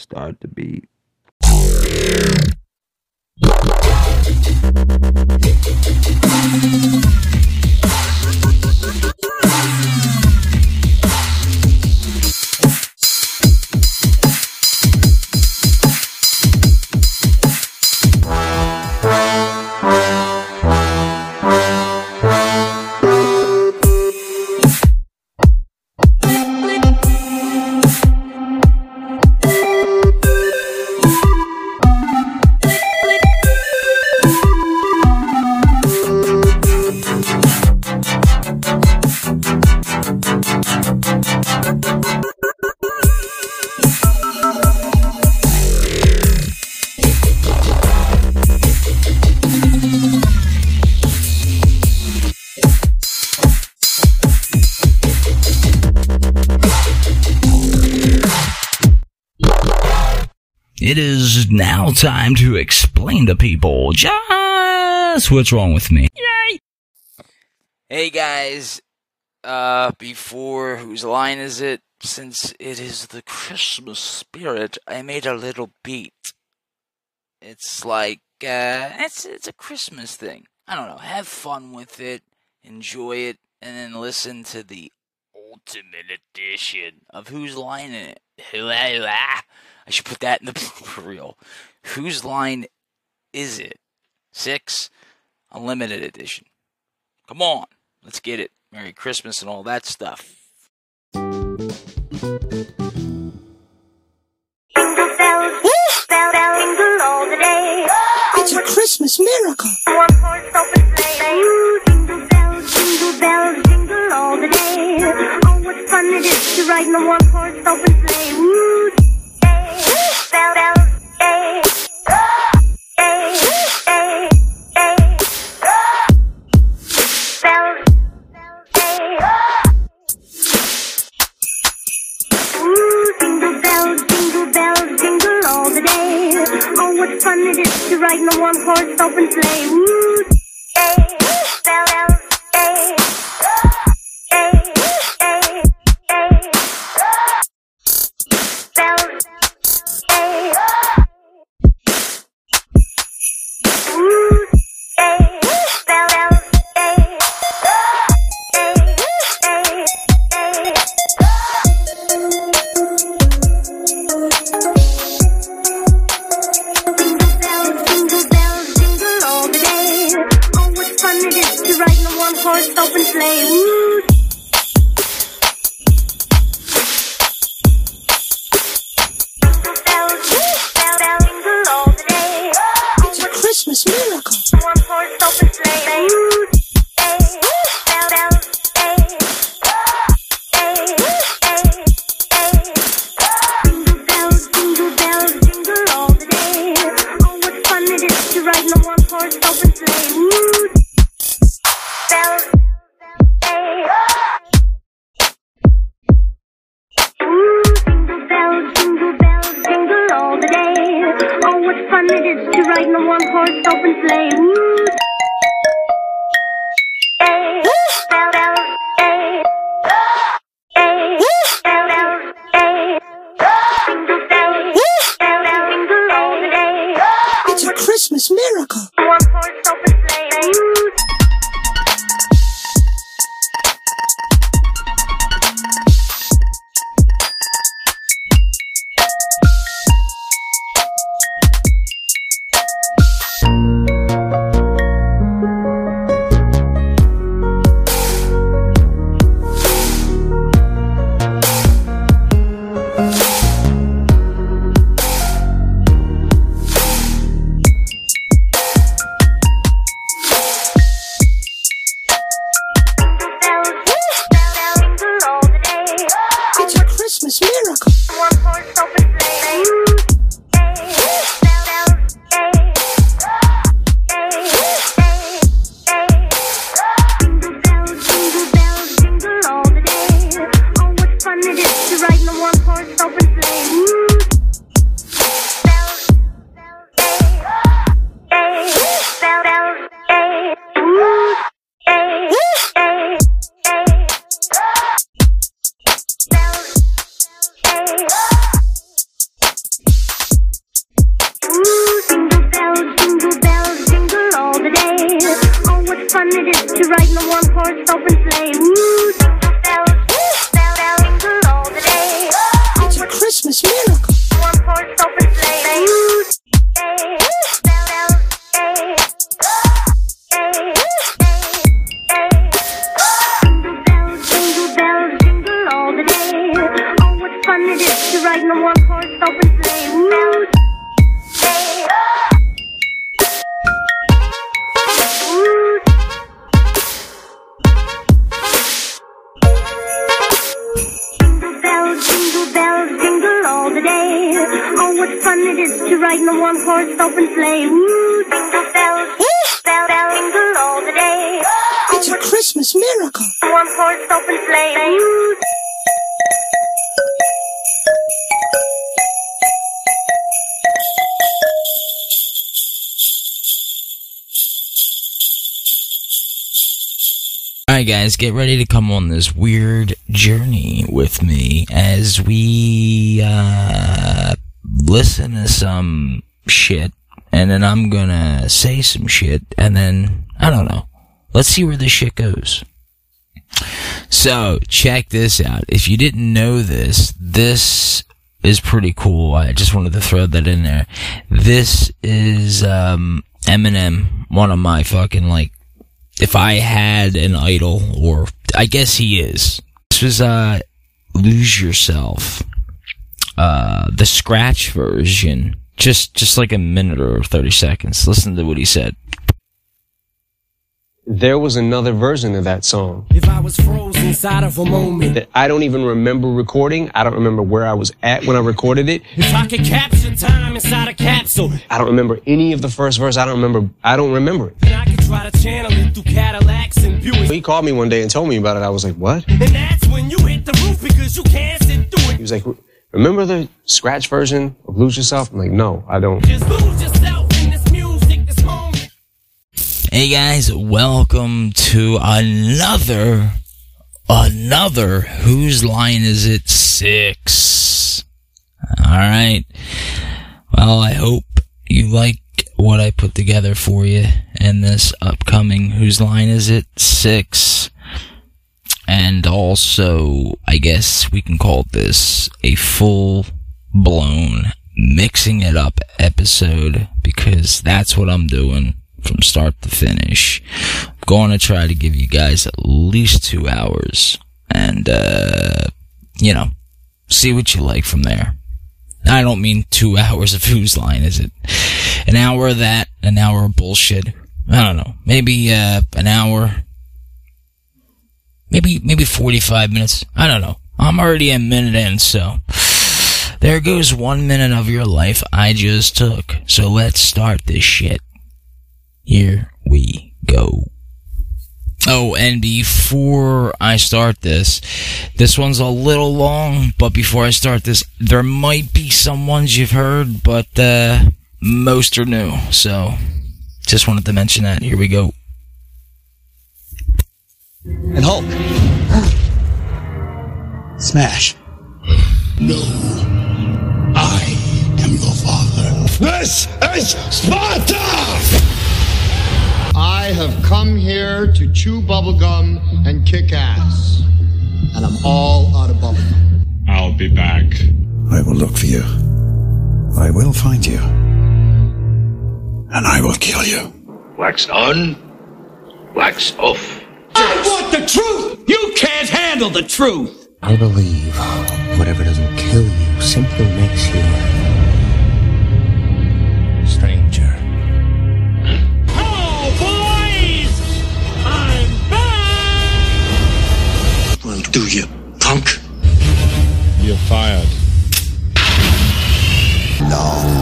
Start the beat. Time to explain to people just what's wrong with me. Hey guys, uh, before whose line is it? Since it is the Christmas spirit, I made a little beat. It's like, uh, it's, it's a Christmas thing. I don't know, have fun with it, enjoy it, and then listen to the ultimate edition of Whose Line in It. I should put that in the blooper reel. Whose line is it? Six? Unlimited edition. Come on, let's get it. Merry Christmas and all that stuff. Jingle bells, bell, bell, jingle all the day. It's a Christmas miracle. One horse open sleigh. Jingle bells, jingle bells, jingle all the day. Oh, what fun it is to ride in a one horse open sleigh. Hey, bell, bell, hey, fun it is to ride in a one horse open sleigh. Ooh, horse open sleigh. Woo! Oh, what fun it is to ride in a one horse open sleigh. Woo, jingle bells, bell, bell, jingle all the day. It's a Christmas miracle. One horse open sleigh. Woo. Alright, guys, get ready to come on this weird journey with me as we uh, listen to some shit, and then I'm gonna say some shit, and then, I don't know. Let's see where this shit goes. So, check this out. If you didn't know this, this is pretty cool. I just wanted to throw that in there. This is, um, Eminem, one of my fucking, like, if I had an idol, or I guess he is. This was uh, "Lose Yourself," uh, the scratch version, just just like a minute or thirty seconds. Listen to what he said. there was another version of that song If I was frozen inside of a moment, that I don't even remember recording. I don't remember where I was at when I recorded it. if I could capture time inside a capsule, I don't remember any of the first verse. I don't remember. I don't remember it. then I could try to channel it through Cadillacs and Buicks. He called me one day and told me about it. I was like, what? And that's when you hit the roof because you can't sit through He was like, remember the scratch version of Lose Yourself? I'm like, no, I don't. Just lose yourself in this music, this. Hey guys, welcome to another another whose line is it six. All right. Well, I hope you like what I put together for you in this upcoming whose line is it six. And also, I guess we can call this a full blown mixing it up episode because that's what I'm doing from start to finish. I'm going to try to give you guys at least two hours and, uh, you know, see what you like from there. I don't mean two hours of whose line is it? An hour of that, an hour of bullshit. I don't know. Maybe, uh, an hour. Maybe, maybe 45 minutes. I don't know. I'm already a minute in, so. There goes one minute of your life I just took. So let's start this shit. Here we go. Oh, and before I start this, this one's a little long, but before I start this, there might be some ones you've heard, but, uh, most are new. So, just wanted to mention that. Here we go. And Hulk. Smash. No. I am your father. This is Sparta! I have come here to chew bubblegum and kick ass. And I'm all out of bubblegum. I'll be back. I will look for you. I will find you. And I will kill you. Wax on, wax off. I want the truth! You can't handle the truth! I believe whatever doesn't kill you simply makes you stranger. Oh, boys! I'm back! Well, do you, punk? You're fired. Long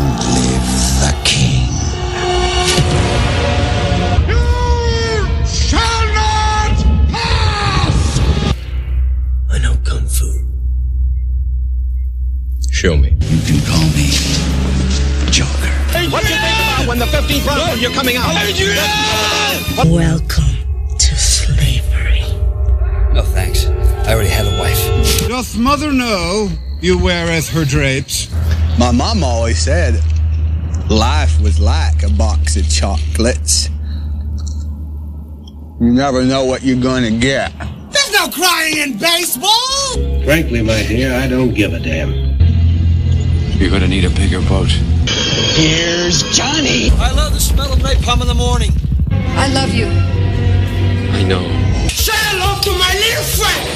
Show me. You can call me Joker. Hey, What do you think about when the 15th round when you're coming out? Welcome to slavery. No thanks. I already had a wife. Doth mother know you weareth her drapes? My mom always said life was like a box of chocolates. You never know what you're gonna get. There's no crying in baseball! Frankly, my dear, I don't give a damn. You're gonna need a bigger boat. Here's Johnny. I love the smell of napalm in the morning. I love you. I know. Say hello to my little friend!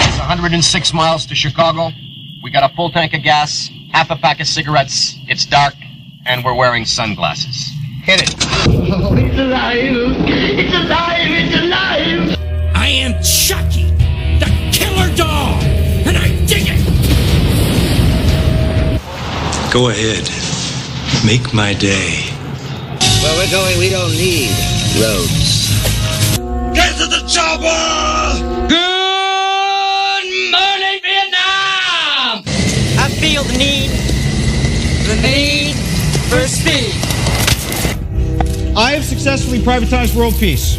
It's 106 miles to Chicago. We got a full tank of gas, half a pack of cigarettes. It's dark, and we're wearing sunglasses. Hit it. Oh, it's alive! It's alive! It's alive! Go ahead. Make my day. Where we're going, we don't need roads. Get to the chopper! Good morning, Vietnam! I feel the need, the need for speed. I have successfully privatized world peace.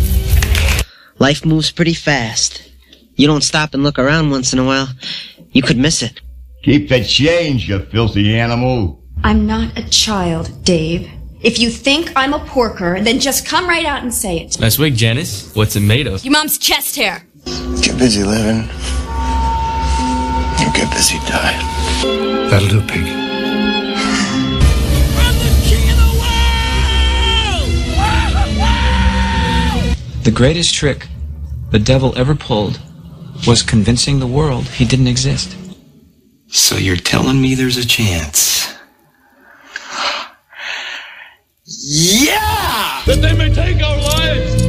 Life moves pretty fast. You don't stop and look around once in a while, you could miss it. Keep the change, you filthy animal. I'm not a child, Dave. If you think I'm a porker, then just come right out and say it. Nice wig, Janis. What's it made of? Your mom's chest hair. Get busy living. You get busy dying. That'll do, pig. The greatest trick the devil ever pulled was convincing the world he didn't exist. So you're telling me there's a chance? Yeah! That they may take our lives,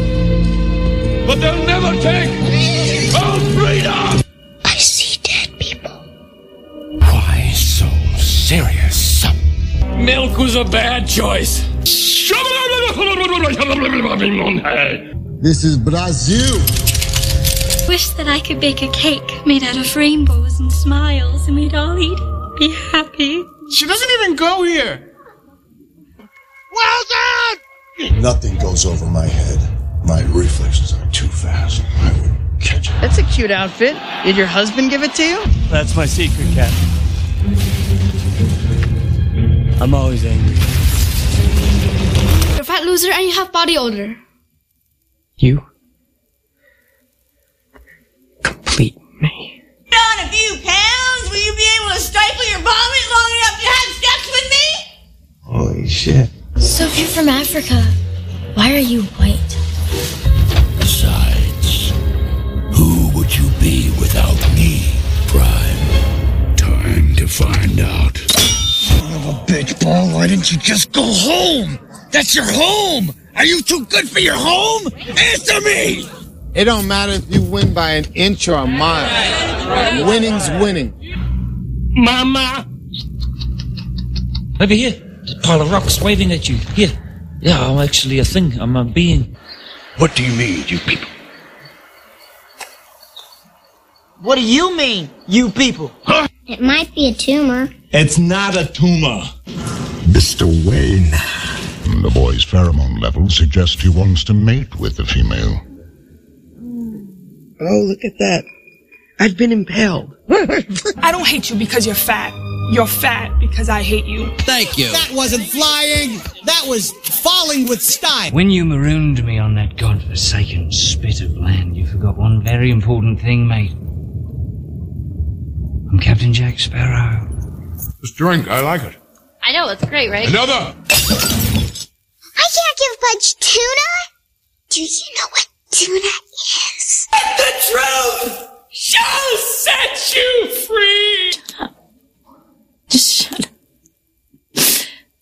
but they'll never take our freedom! I see dead people. Why so serious? Milk was a bad choice. This is Brazil. Wish that I could bake a cake made out of rainbows and smiles and we'd all eat it, be happy. She doesn't even go here. Well done! Nothing goes over my head. My reflexes are too fast. I would catch it. That's a cute outfit. Did your husband give it to you? That's my secret, Cap. I'm always angry. You're a fat loser and you have body odor. You? On a few pounds, will you be able to stifle your vomit long enough to have sex with me? Holy shit. So if you're from Africa, why are you white? Besides, who would you be without me, Prime? Time to find out. Son of a bitch, Paul, why didn't you just go home? That's your home! Are you too good for your home? Answer me! It don't matter if you win by an inch or a mile. Winning's winning. Mama! Over here. There's a pile of rocks waving at you. Here. Yeah, I'm actually a thing. I'm a being. What do you mean, you people? What do you mean, you people? It might be a tumor. It's not a tumor. Mr. Wayne. The boy's pheromone level suggests he wants to mate with the female. Oh, look at that. I've been impaled. I don't hate you because you're fat. You're fat because I hate you. Thank you. That wasn't flying! That was falling with style! When you marooned me on that godforsaken spit of land, you forgot one very important thing, mate. I'm Captain Jack Sparrow. This drink, I like it. I know, it's great, right? Another! I can't give Budge tuna! Do you know what tuna is? The truth shall set you free! Just shut up.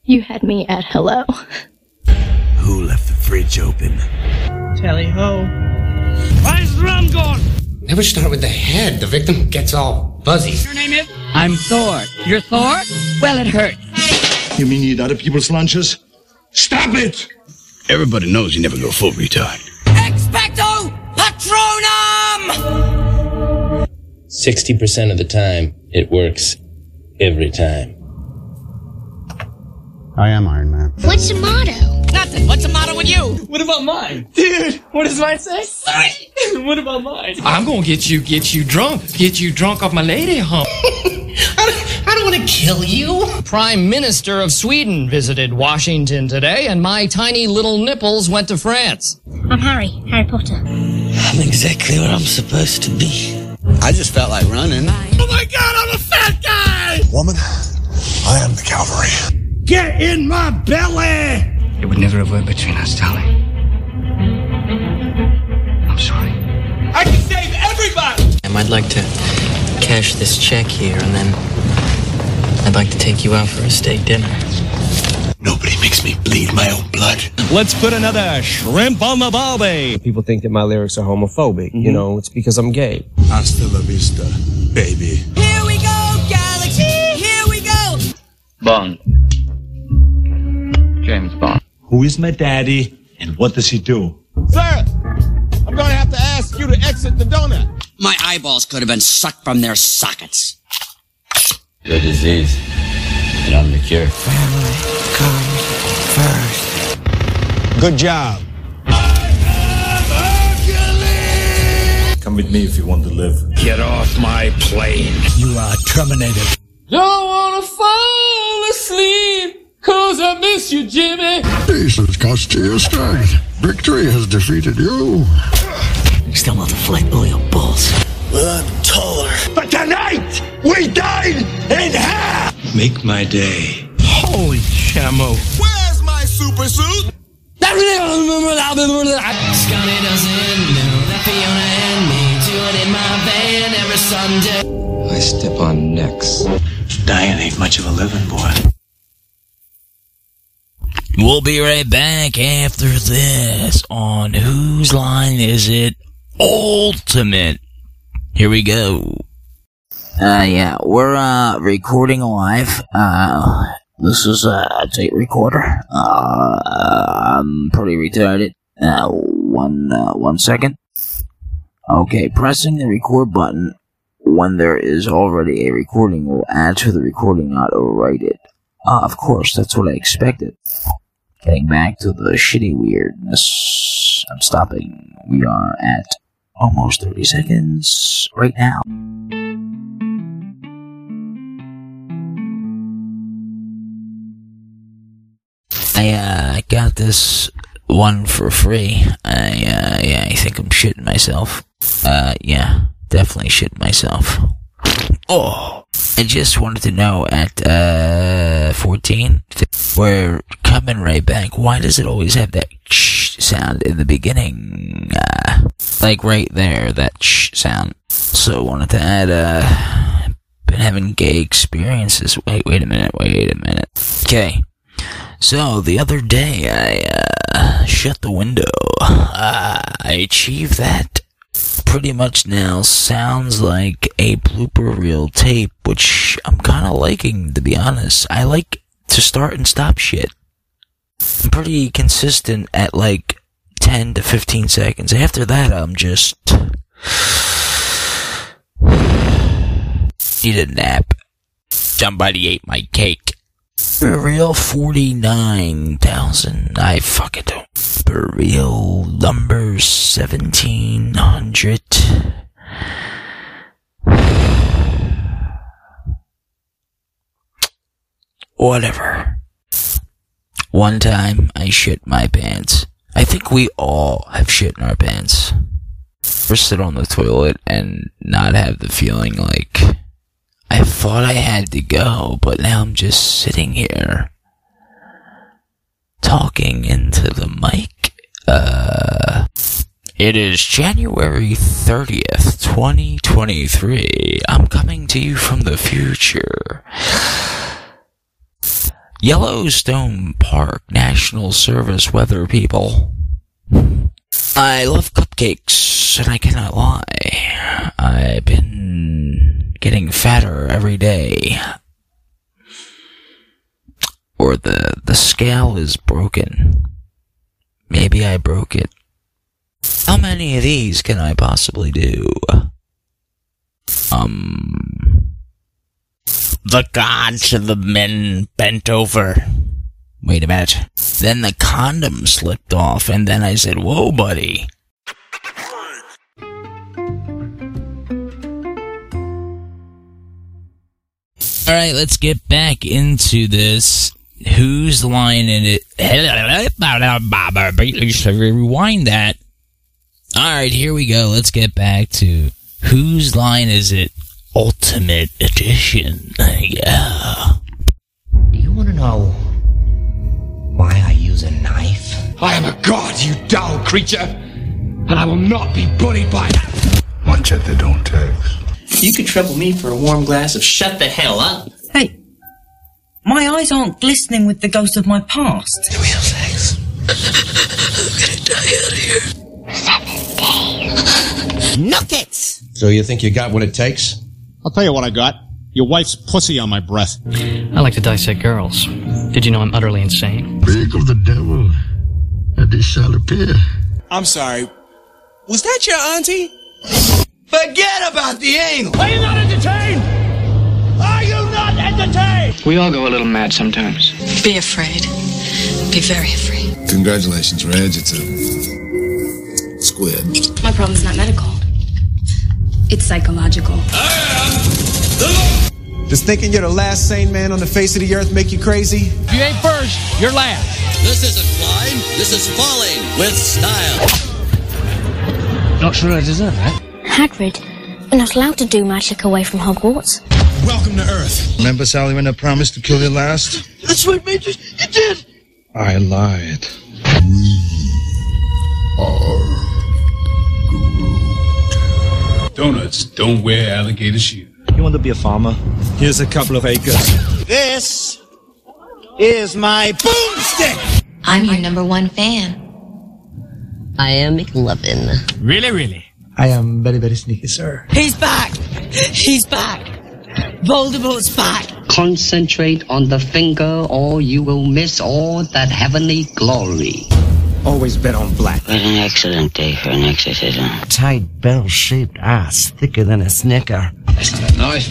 You had me at hello. Who left the fridge open? Tally ho. Where's the rum gone? Never start with the head. The victim gets all buzzy. Your name is? I'm Thor. You're Thor? Well, it hurts. You mean you eat other people's lunches? Stop it! Everybody knows you never go full retard. Patronum! 60% of the time, it works every time. I am Iron Man. What's the motto? Nothing. What's the motto with you? What about mine? Dude, what does mine say? Sorry. what about mine? I'm gonna get you, get you drunk. Get you drunk off my lady hump. I don't, I don't want to kill kill you? Prime Minister of Sweden visited Washington today, and my tiny little nipples went to France. I'm Harry, Harry Potter. I'm exactly what I'm supposed to be. I just felt like running. Oh my god, I'm a fat guy! Woman, I am the cavalry. Get in my belly! It would never have worked between us, darling. I'm sorry. I can save everybody! I'd like to cash this check here, and then I'd like to take you out for a steak dinner. Nobody makes me bleed my own blood. Let's put another shrimp on the barbie. People think that my lyrics are homophobic. You mm-hmm. know, it's because I'm gay. Hasta la vista, baby. Here we go, Galaxy! Here we go! Bond. James Bond. Who is my daddy and what does he do? Sir, I'm gonna have to ask you to exit the donut. My eyeballs could have been sucked from their sockets. The disease. And I'm the cure. Family comes first. Good job. Come with me if you want to live. Get off my plane. You are terminated. Don't wanna fall asleep, cause I miss you, Jimmy. This has cost you your strength. Victory has defeated you. Still not to flick all your balls. Well, I'm taller. But tonight, we dine in half! Make my day. Holy shamo. Where's my super suit? Scotty doesn't know that Fiona and me do it in my van every Sunday. I step on necks. Dying ain't much of a living, boy. We'll be right back after this on Whose Line Is It Ultimate. Here we go. Uh, yeah, we're, uh, recording live. Uh, this is a tape recorder. Uh, I'm pretty retarded. Uh, one, uh, one second. Okay, pressing the record button when there is already a recording will add to the recording, not overwrite it. Uh, of course, that's what I expected. Getting back to the shitty weirdness. I'm stopping. We are at almost 30 seconds right now. I uh, got this one for free. I uh, yeah, I think I'm shitting myself. Uh, yeah, definitely shitting myself. Oh, I just wanted to know at uh 14, we're coming right back. Why does it always have that sh sound in the beginning? Uh, like right there, that sh sound. So wanted to add uh, been having gay experiences. Wait, wait a minute, wait a minute. Okay. So the other day I uh, shut the window. Uh, I achieved that. Pretty much now sounds like a blooper reel tape, which I'm kind of liking to be honest. I like to start and stop shit. I'm pretty consistent at like 10 to 15 seconds. After that, I'm just need a nap. Somebody ate my cake. For real 49,000. I fuck it. For real number 1700. Whatever. One time I shit my pants. I think we all have shit in our pants. Or sit on the toilet and not have the feeling like I thought I had to go, but now I'm just sitting here talking into the mic. Uh, it is January 30th, 2023. I'm coming to you from the future. Yellowstone Park National Service weather people. I love cupcakes, and I cannot lie. I've been getting fatter every day. Or the, the scale is broken. Maybe I broke it. How many of these can I possibly do? Um. The gods of the men bent over. Wait a minute. Then the condom slipped off, and then I said, Whoa, buddy. All right, let's get back into this. Whose line in it? Rewind that. All right, here we go. Let's get back to whose line is it? Ultimate Edition. Yeah. Do you want to know why I use a knife? I am a god, you dull creature, and I will not be bullied by One check that don't text. You could trouble me for a warm glass of shut the hell up. Hey, my eyes aren't glistening with the ghost of my past. Do we have sex? I'm gonna die out here. Seven days. Nuggets! So you think you got what it takes? I'll tell you what I got. Your wife's pussy on my breath. I like to dissect girls. Did you know I'm utterly insane? Big of the devil, and it shall appear. I'm sorry. Was that your auntie? Forget about the anal. Are you not entertained? Are you not entertained? We all go a little mad sometimes. Be afraid. Be very afraid. Congratulations, Reg. It's a squid. My problem's not medical. It's psychological. Does thinking you're the last sane man on the face of the earth make you crazy? If you ain't first, you're last. This isn't flying, this is falling with style. Not sure I deserve that. Hagrid, you're not allowed to do magic away from Hogwarts. Welcome to Earth. Remember, Sully, when I promised to kill you last? That's what made you. You did. I lied. We are Groot. Donuts don't wear alligator shoes. You want to be a farmer? Here's a couple of acres. This is my boomstick. I'm your number one fan. I am McLovin. Really, really. I am very, very sneaky, sir. He's back! He's back! Voldemort's back! Concentrate on the finger, or you will miss all that heavenly glory. Always bet on black. What an excellent day for an exorcism. Tight bell-shaped ass, thicker than a snicker. That's not a knife.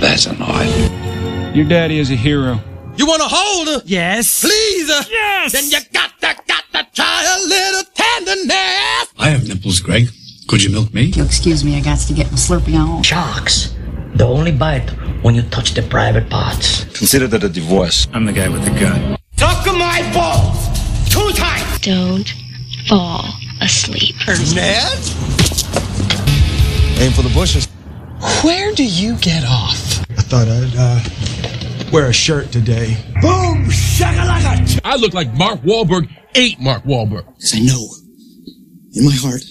That's a knife. Your daddy is a hero. You want to hold her? Yes. Please? Yes. Then you got to, got to try a little tenderness. I have nipples, Greg. Could you milk me? You'll excuse me, I got to get my slurpee on. Sharks. They only bite when you touch the private parts. Consider that a divorce. I'm the guy with the gun. Suck my balls. Two times. Don't fall asleep. Ned? Aim for the bushes. Where do you get off? I thought I'd uh, wear a shirt today. Boom! Shakalaka! I look like Mark Wahlberg ate Mark Wahlberg. Because I know, in my heart,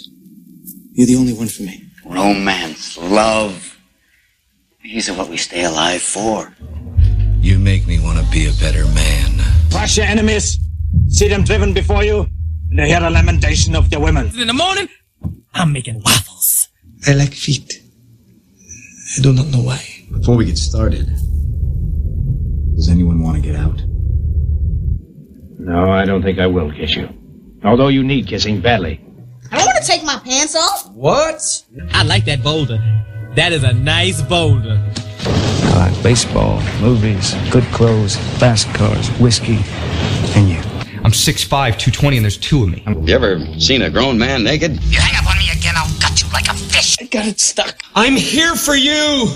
you're the only one for me. Romance, love. These are what we stay alive for. You make me want to be a better man. Crush your enemies. See them driven before you, and hear the lamentation of their women. In the morning, I'm making waffles. I like feet. I do not know why. Before we get started, does anyone want to get out? No, I don't think I will kiss you. Although you need kissing badly. I don't want to take my pants off. What? I like that boulder. That is a nice boulder. I like baseball, movies, good clothes, fast cars, whiskey, and you. I'm 6'5", 220, and there's two of me. You ever seen a grown man naked? You hang up on me again, I'll gut you like a fish. I got it stuck. I'm here for you.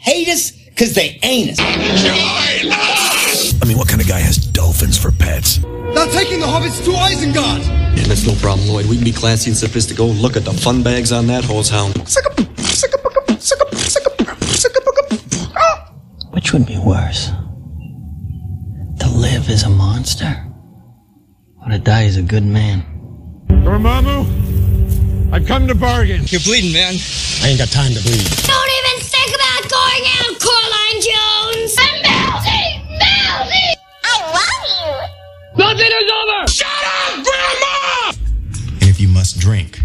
Hate us because they ain't us. I mean, what kind of guy has dolphins for pets? Not taking the hobbits to Isengard. Yeah, that's no problem, Lloyd. We can be classy and sophisticated. Look at the fun bags on that hose hound. Ah! Which would be worse? To live as a monster? Or to die as a good man? Dormammu, I've come to bargain. You're bleeding, man. I ain't got time to bleed. Don't even think about going out, Coraline Jones! I'm Nothing is over. Shut up, Grandma! And if you must drink,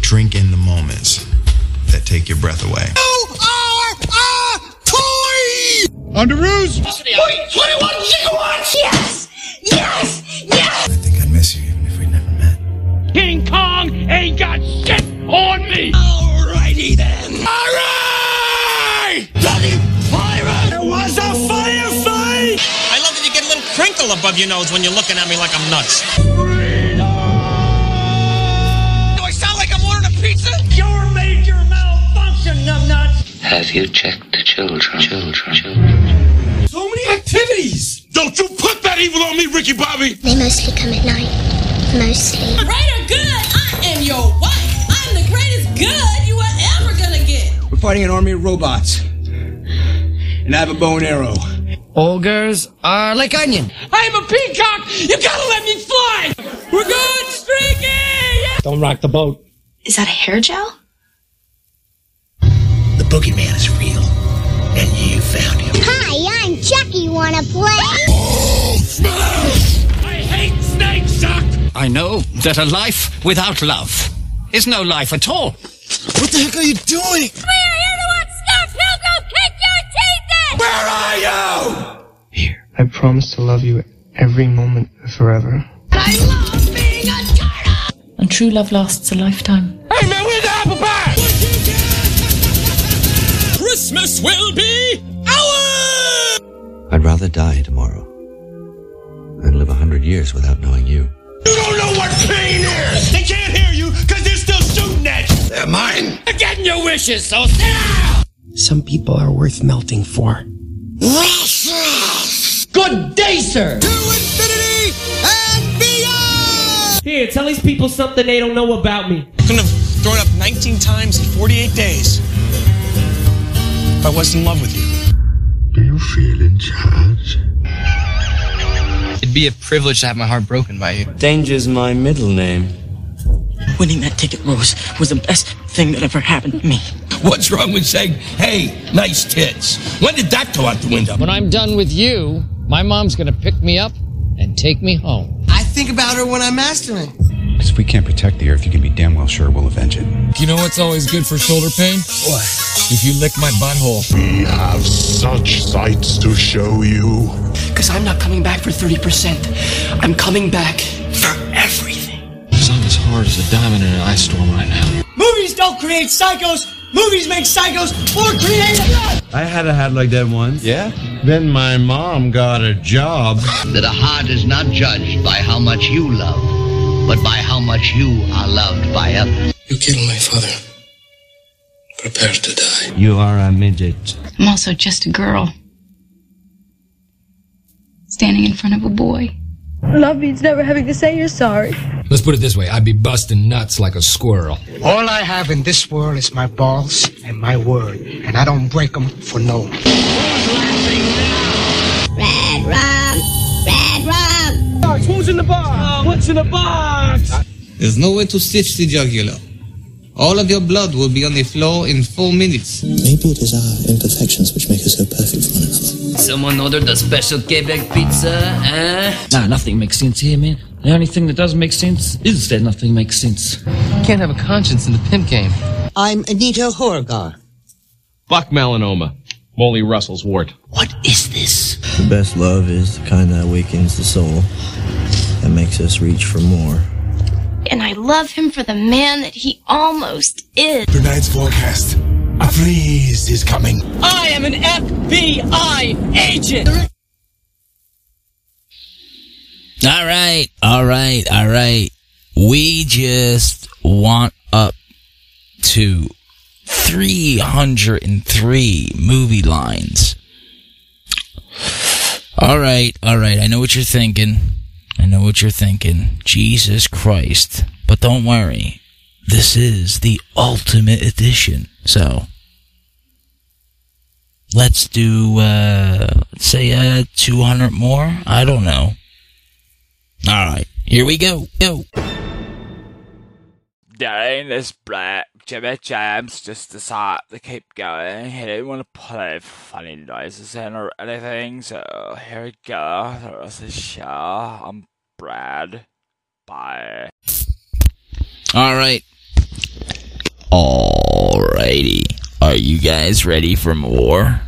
drink in the moments that take your breath away. You are a toy! Underoos! 21 gigawatts! Yes! Yes! Yes! I think I'd miss you even if we never met. King Kong ain't got shit on me. Alrighty then. Alright! A above your nose when you're looking at me like I'm nuts. Do I sound like I'm ordering a pizza? Your major Have you checked the children? Children, children. So many activities! Don't you put that evil on me, Ricky Bobby! They mostly come at night. Mostly. Great or good, I am your wife. I'm the greatest good you are ever gonna get. We're fighting an army of robots. And I have a bow and arrow. Ogres are like onion. I'm a peacock! You gotta let me fly! We're going streaking! Don't rock the boat. Is that a hair gel? The boogeyman is real. And you found him. Hi, I'm Chucky. Wanna play? I hate snakes, Chuck! I know that a life without love is no life at all. What the heck are you doing? We're I promise to love you every moment forever. I love being a turtle. And true love lasts a lifetime. Hey man, where's the apple pie? Christmas will be ours! I'd rather die tomorrow than live a hundred years without knowing you. You don't know what pain is! They can't hear you because they're still shooting at you! They're mine! You're getting your wishes, so sit down! Some people are worth melting for. Good day! To infinity and beyond! Here, tell these people something they don't know about me. I couldn't have thrown up 19 times in 48 days. If I wasn't in love with you. Do you feel in charge? It'd be a privilege to have my heart broken by you. Danger's my middle name. Winning that ticket, Rose, was the best thing that ever happened to me. What's wrong with saying, hey, nice tits? When did that go out the window? When I'm done with you, my mom's gonna pick me up and take me home. I think about her when I'm mastering. Because if we can't protect the Earth, you can be damn well sure we'll avenge it. You know what's always good for shoulder pain? What? If you lick my butthole. We have such sights to show you. Because I'm not coming back for 30%. I'm coming back for everything. I'm as hard as a diamond in an ice storm right now. Movies don't create psychos. Movies make psychos more creative. I had a hat like that once. Yeah? Then my mom got a job. That a heart is not judged by how much you love, but by how much you are loved by others. You killed my father. Prepare to die. You are a midget. I'm also just a girl. Standing in front of a boy. Love means never having to say you're sorry. Let's put it this way I'd be busting nuts like a squirrel. All I have in this world is my balls and my word, and I don't break them for no one. Red rum. Red rum. Who's in the box? What's in the box? There's no way to stitch the jugular. All of your blood will be on the floor in four minutes. Maybe it is our imperfections which make us so perfect for one another. Someone ordered a special Quebec pizza, eh? Nah, nothing makes sense here, man. The only thing that does make sense is that nothing makes sense. You can't have a conscience in the pimp game. I'm Anita Horgar. Buck melanoma. Molly Russell's wart. What is this? The best love is the kind that awakens the soul, that makes us reach for more. And I love him for the man that he almost is. Tonight's forecast. A freeze is coming. I am an FBI agent. All right, all right, all right. We just want up to 303 movie lines. All right, all right. I know what you're thinking. I know what you're thinking. Jesus Christ. But don't worry. This is the ultimate edition. So, let's do, uh, say, uh, 200 more? I don't know. Alright, here we go. Go. This black Jimmy James just decided to keep going. He didn't want to play funny noises in or anything, so here we go. The rest of the show. I'm Brad. Bye. Alright. Alrighty. Are you guys ready for more?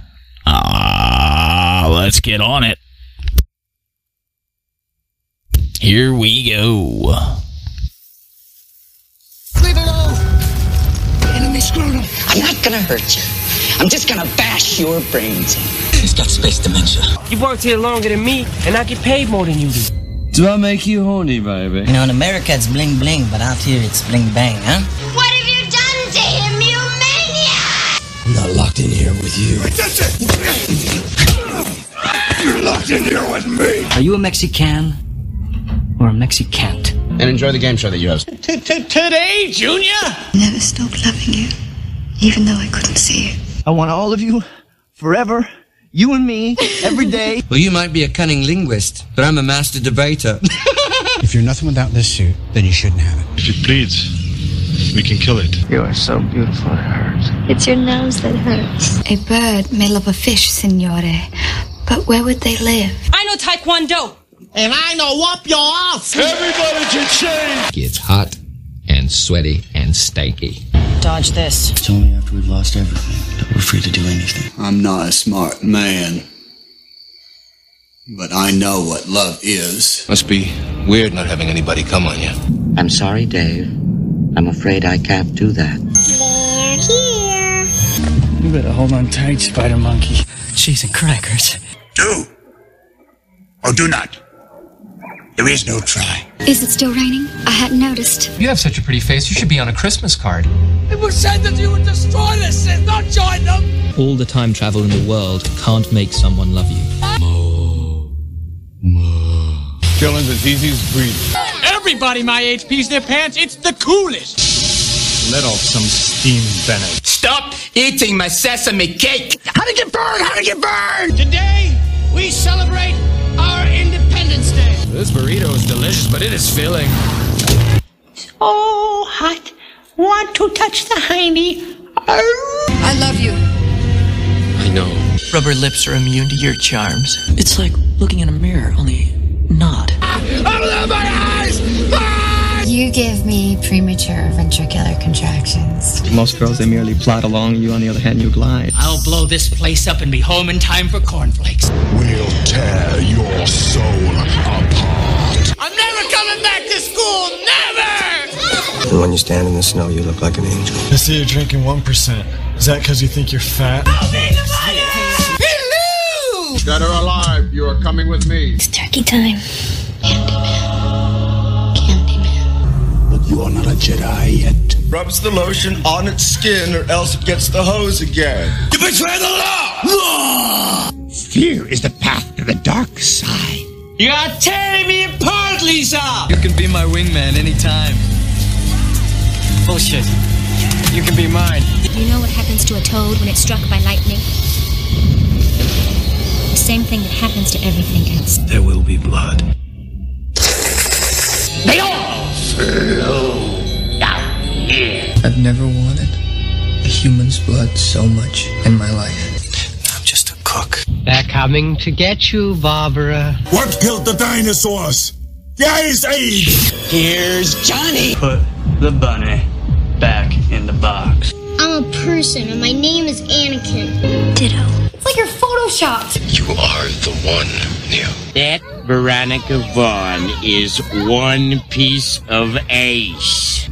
Ah, let's get on it. Here we go. Enemy scrotum! I'm not gonna hurt you. I'm just gonna bash your brains in. He's got space dementia. You've worked here longer than me, and I get paid more than you do. Do I make you horny, baby? You know, in America it's bling bling, but out here it's bling bang, huh? What have you done to him, you maniac? I'm not locked locked in here with you. That's it! You're locked in here with me! Are you a Mexican or a Mexicant? And enjoy the game show that you host. Today, Junior? I never stopped loving you, even though I couldn't see you. I want all of you forever. You and me, every day. Well, you might be a cunning linguist, but I'm a master debater. If you're nothing without this suit, then you shouldn't have it. If it bleeds, we can kill it. You are so beautiful, it hurts. It's your nose that hurts. A bird may love a fish, signore, but where would they live? I know Taekwondo. And I know whoop your ass. Everybody can change! It's hot and sweaty and stanky. Dodge this. It's only after we've lost everything that we're free to do anything. I'm not a smart man, but I know what love is. Must be weird not having anybody come on you. I'm sorry, Dave. I'm afraid I can't do that. Here you better hold on tight, Spider Monkey. Cheese and crackers. Do or do not. There is no try. Is it still raining? I hadn't noticed. You have such a pretty face, you should be on a Christmas card. It was said that you would destroy this and not join them. All the time travel in the world can't make someone love you. Killing's as easy as breathing. Everybody my age pees their pants. It's the coolest. Let off some steam, Bennett. Stop eating my sesame cake! How to get burned? How to get burned? Today, we celebrate our Independence Day. This burrito is delicious, but it is filling. Oh, hot. Want to touch the hiney. Oh. I love you. I know. Rubber lips are immune to your charms. It's like looking in a mirror, only not. Ah! Open my eyes! You give me premature ventricular contractions. Most girls, they merely plod along. You, on the other hand, you glide. I'll blow this place up and be home in time for cornflakes. We'll tear your soul apart. I'm never coming back to school. Never! And when you stand in the snow, you look like an angel. I see you're drinking 1%. Is that because you think you're fat? Hello! Dead or alive, you are coming with me. It's turkey time. But you are not a Jedi yet. Rubs the lotion on its skin or else it gets the hose again. You betray the law! Fear is the path to the dark side. You are tearing me apart, Lisa! You can be my wingman anytime. Bullshit. You can be mine. You know what happens to a toad when it's struck by lightning? The same thing that happens to everything else. There will be blood. They all flow down here. I've never wanted a human's blood so much in my life. I'm just a cook. They're coming to get you, Barbara. What killed the dinosaurs? The Ice Age! Here's Johnny. Put the bunny back in the box. I'm a person, and my name is Anakin. Ditto. It's like you're photoshopped. You are the one, Neo. That Veronica Vaughn is one piece of ace.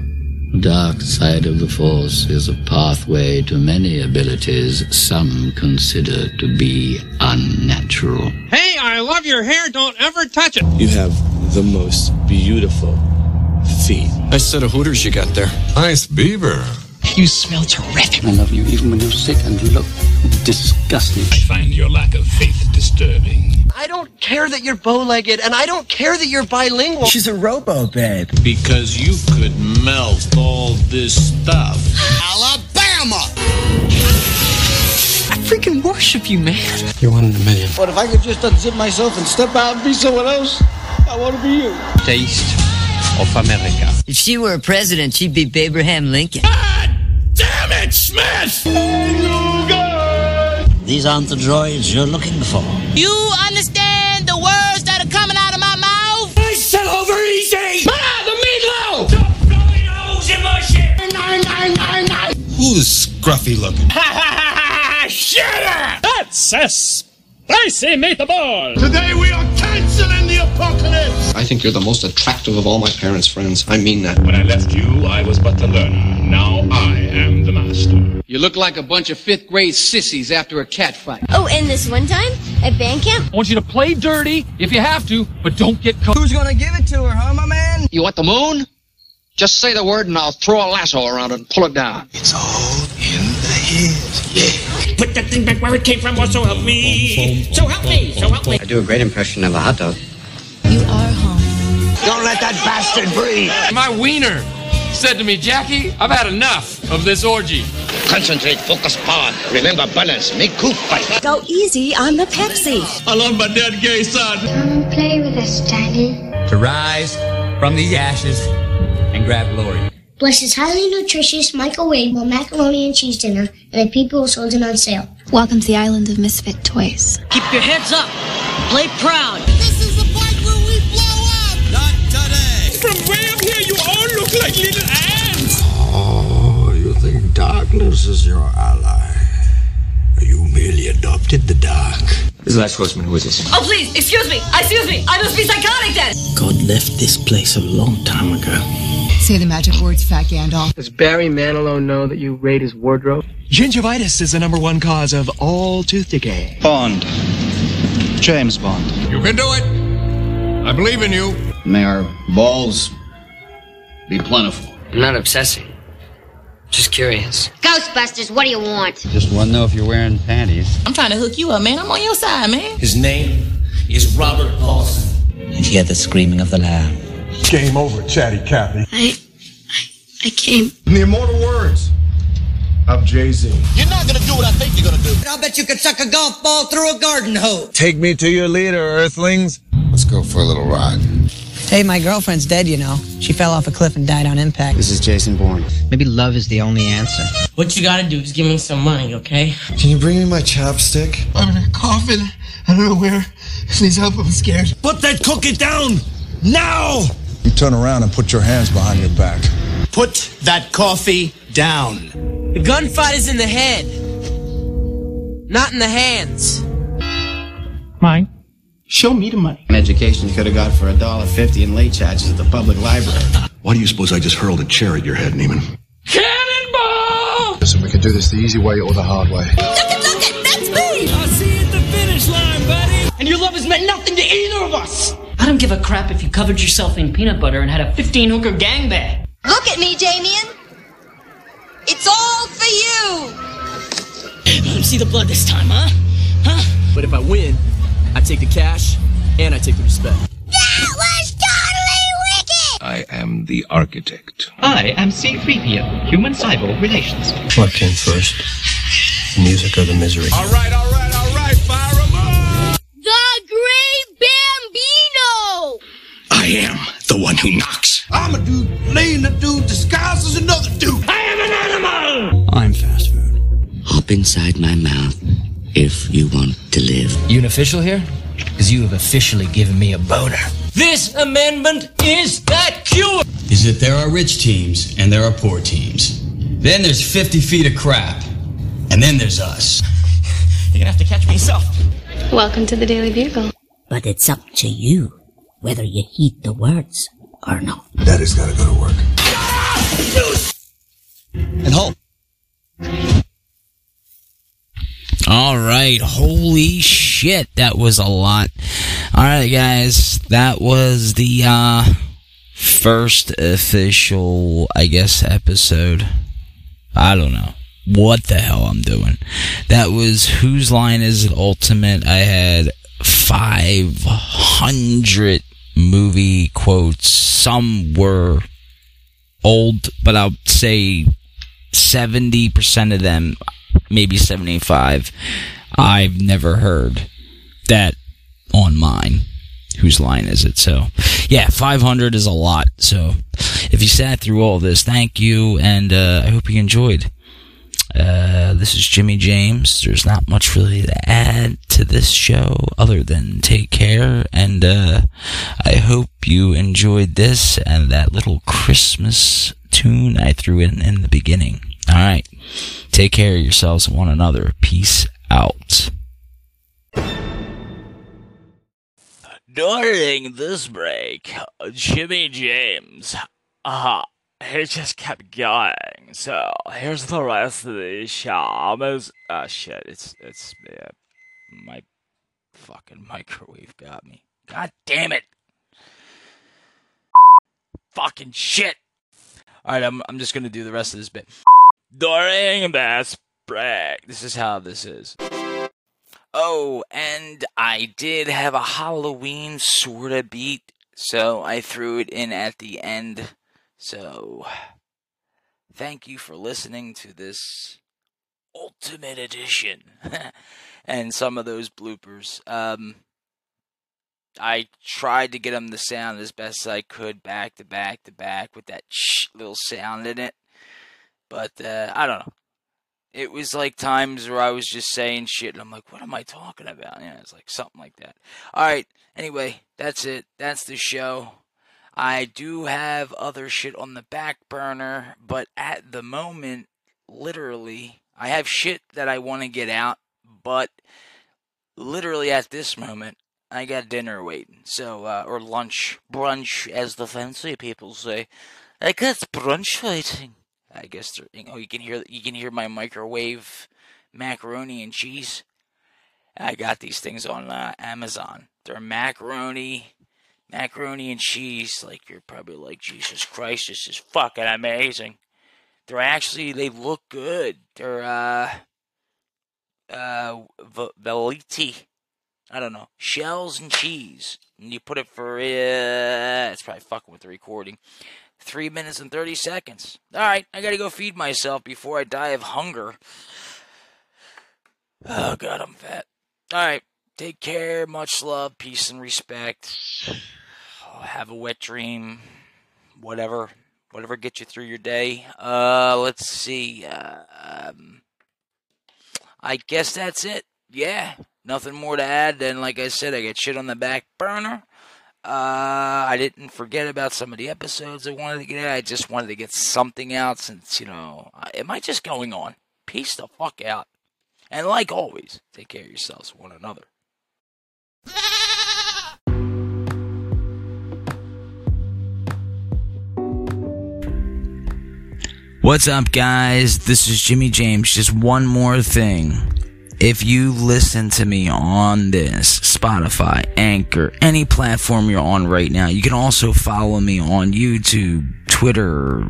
Dark side of the Force is a pathway to many abilities some consider to be unnatural. Hey, I love your hair. Don't ever touch it. You have the most beautiful feet. Nice set of hooters you got there. Nice beaver. You smell terrific. I love you even when you're sick and you look disgusting. I find your lack of faith disturbing. I don't care that you're bow-legged, and I don't care that you're bilingual. She's a robo babe. Because you could melt all this stuff. Alabama! I freaking worship you, man. You're one in a million. But if I could just unzip myself and step out and be someone else, I want to be you. Taste of America. If she were a president, she'd be Abraham Lincoln. Damn it, Smith! These aren't the droids you're looking for. You understand scruffy looking? Ha ha ha ha! Shut up! That's a spicy meatball! Today we are canceling the apocalypse! I think you're the most attractive of all my parents' friends. I mean that. When I left you, I was but the learner. Now I am the master. You look like a bunch of fifth grade sissies after a cat fight. Oh, and this one time at band camp, I want you to play dirty if you have to, but don't get caught. Who's gonna give it to her, huh, my man? You want the moon? Just say the word and I'll throw a lasso around it and pull it down. It's all in the head. Yeah. put that thing back where it came from, or so help me. So help me, so help me. I do a great impression of a hot dog. You are home. Don't let that bastard breathe. My wiener said to me, Jackie, I've had enough of this orgy. Concentrate, focus, power. Remember balance. Make cool fight. Go easy on the Pepsi. I love my dead gay son. Come play with us, Daddy. To rise from the ashes and grab. Bless this highly nutritious microwavable macaroni and cheese dinner and the people sold it on sale. Welcome to the island of misfit toys. Keep your heads up. Play proud. This is the part where we blow up. Not today. From way up here, you all look like little ants. Oh, you think darkness is your ally? You merely adopted the dark. This is Last Horseman. Who is this? Oh, please, excuse me. Excuse me. I must be psychotic then. God left this place a long time ago. Say the magic words, Fat Gandalf. Does Barry Manilow know that you raid his wardrobe? Gingivitis is the number one cause of all tooth decay. Bond. James Bond. You can do it. I believe in you. May our balls be plentiful. I'm not obsessing. Just curious. Ghostbusters, what do you want? Just want to know if you're wearing panties. I'm trying to hook you up, man. I'm on your side, man. His name is Robert Paulson. And hear the screaming of the lamb. Game over, chatty Cathy. I, I, I came. In the immortal words of Jay Z. You're not gonna do what I think you're gonna do. I'll bet you could suck a golf ball through a garden hose. Take me to your leader, Earthlings. Let's go for a little ride. Hey, my girlfriend's dead, you know. She fell off a cliff and died on impact. This is Jason Bourne. Maybe love is the only answer. What you gotta do is give me some money, okay? Can you bring me my chapstick? I'm in a coffin. I don't know where. Please help. I'm scared. Put that cookie down now. You turn around and put your hands behind your back. Put that coffee down. The gunfight is in the head, not in the hands. Mine. Show me the money. An education you could have got for a dollar fifty in late charges at the public library. Why do you suppose I just hurled a chair at your head, Neiman? Cannonball! Listen, we can do this the easy way or the hard way. Look at, look at, that's me! I'll see you at the finish line, buddy. And your love has meant nothing to either of us! I don't give a crap if you covered yourself in peanut butter and had a 15 hooker gangbang. Look at me, Damien! It's all for you! Let him see the blood this time, huh? Huh? But if I win, I take the cash and I take the respect. That was totally wicked! I am the architect. I am C3PO, human cyborg relations. What came first? The music or the misery? All right, all right, all right. Fire 'em up. The Great Bambino! I am the one who knocks. I'm a dude playing a dude disguised as another dude. I am an animal. I'm fast food. Hop inside my mouth if you want to live. You an official here? Because you have officially given me a boner. This amendment is that cure! Is that there are rich teams and there are poor teams. Then there's 50 feet of crap. And then there's us. You're gonna have to catch me yourself. Welcome to the Daily Bugle. But it's up to you whether you heed the words or not. Daddy's gotta go to work. And hold. All right. Holy shit. That was a lot. All right, guys. That was the uh, first official, I guess, episode. I don't know what the hell I'm doing. That was Whose Line Is It Ultimate. I had 500 movie quotes. Some were old, but I'll say 70% of them, maybe 75, I've never heard that on mine. Whose line is it? So, yeah, 500 is a lot. So, if you sat through all this, thank you, and uh, I hope you enjoyed. Uh, this is Jimmy James. There's not much really to add to this show other than take care, and uh, I hope you enjoyed this and that little Christmas tune I threw in in the beginning. All right, take care of yourselves and one another. Peace out. During this break, Jimmy James, uh, he just kept going. So here's the rest of the show. Almost, ah, shit. It's it's yeah, my fucking microwave got me. God damn it! Fucking shit. All right, I'm I'm just gonna do the rest of this bit. During this Black. This is how this is. Oh, and I did have a Halloween sorta beat, so I threw it in at the end. So, thank you for listening to this Ultimate Edition and some of those bloopers. Um, I tried to get them to sound as best as I could, back to back to back, with that shh little sound in it. But uh, I don't know. It was like times where I was just saying shit, and I'm like, "What am I talking about?" Yeah, it's like something like that. All right. Anyway, that's it. That's the show. I do have other shit on the back burner, but at the moment, literally, I have shit that I want to get out, but literally at this moment, I got dinner waiting. So, uh, or lunch, brunch, as the fancy people say. I got brunch waiting. I guess they're, oh, you can hear you can hear my microwave macaroni and cheese. I got these things on uh, Amazon. They're macaroni, macaroni and cheese. Like you're probably like Jesus Christ, this is fucking amazing. They're actually they look good. They're uh uh Velveeta. I don't know shells and cheese. And you put it for uh, it's probably fucking with the recording. Three minutes and 30 seconds. All right, I gotta go feed myself before I die of hunger. Oh, God, I'm fat. All right, take care. Much love, peace, and respect. Oh, have a wet dream. Whatever. Whatever gets you through your day. Uh, let's see. Uh, um, I guess that's it. Yeah, nothing more to add. Then, like I said, I got shit on the back burner. Uh, I didn't forget about some of the episodes I wanted to get. I just wanted to get something out since, you know, am I just going on? Peace the fuck out. And like always, take care of yourselves, one another. What's up, guys? This is Jimmy James. Just one more thing. If you listen to me on this, Spotify, Anchor, any platform you're on right now, you can also follow me on YouTube, Twitter,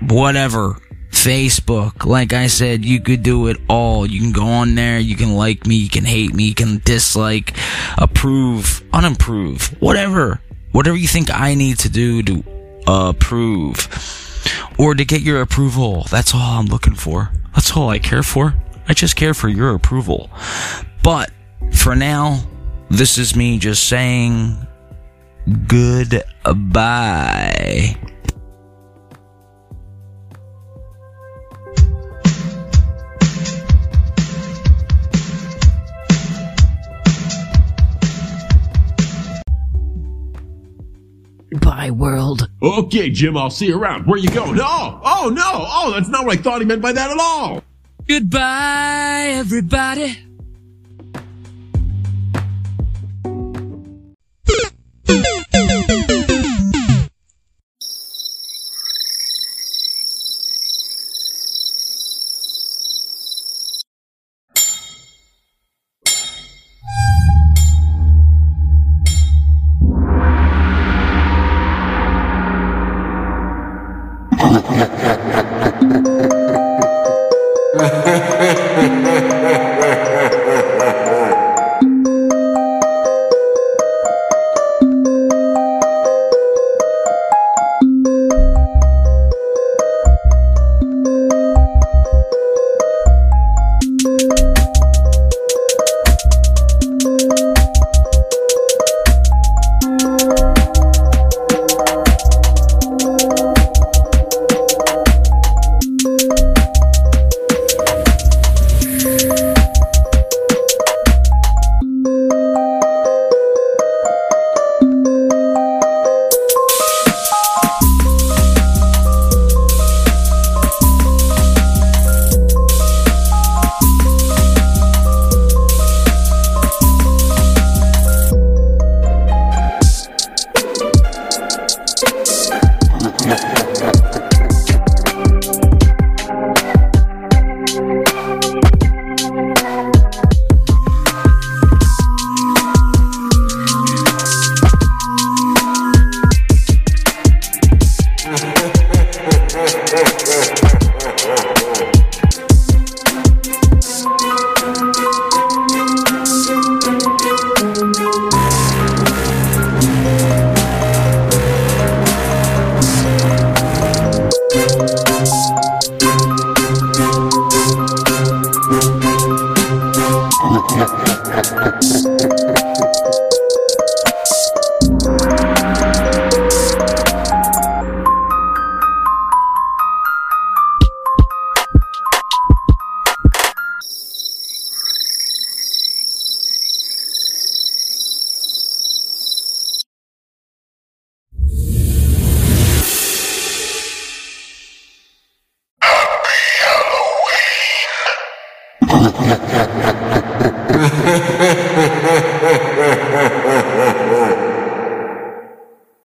whatever, Facebook. Like I said, you could do it all. You can go on there, you can like me, you can hate me, you can dislike, approve, unapprove, whatever. Whatever you think I need to do to approve or to get your approval. That's all I'm looking for. That's all I care for. I just care for your approval. But for now, this is me just saying goodbye. Bye, world. Okay, Jim, I'll see you around. Where you going? Oh, oh no! Oh, that's not what I thought he meant by that at all! Goodbye, everybody.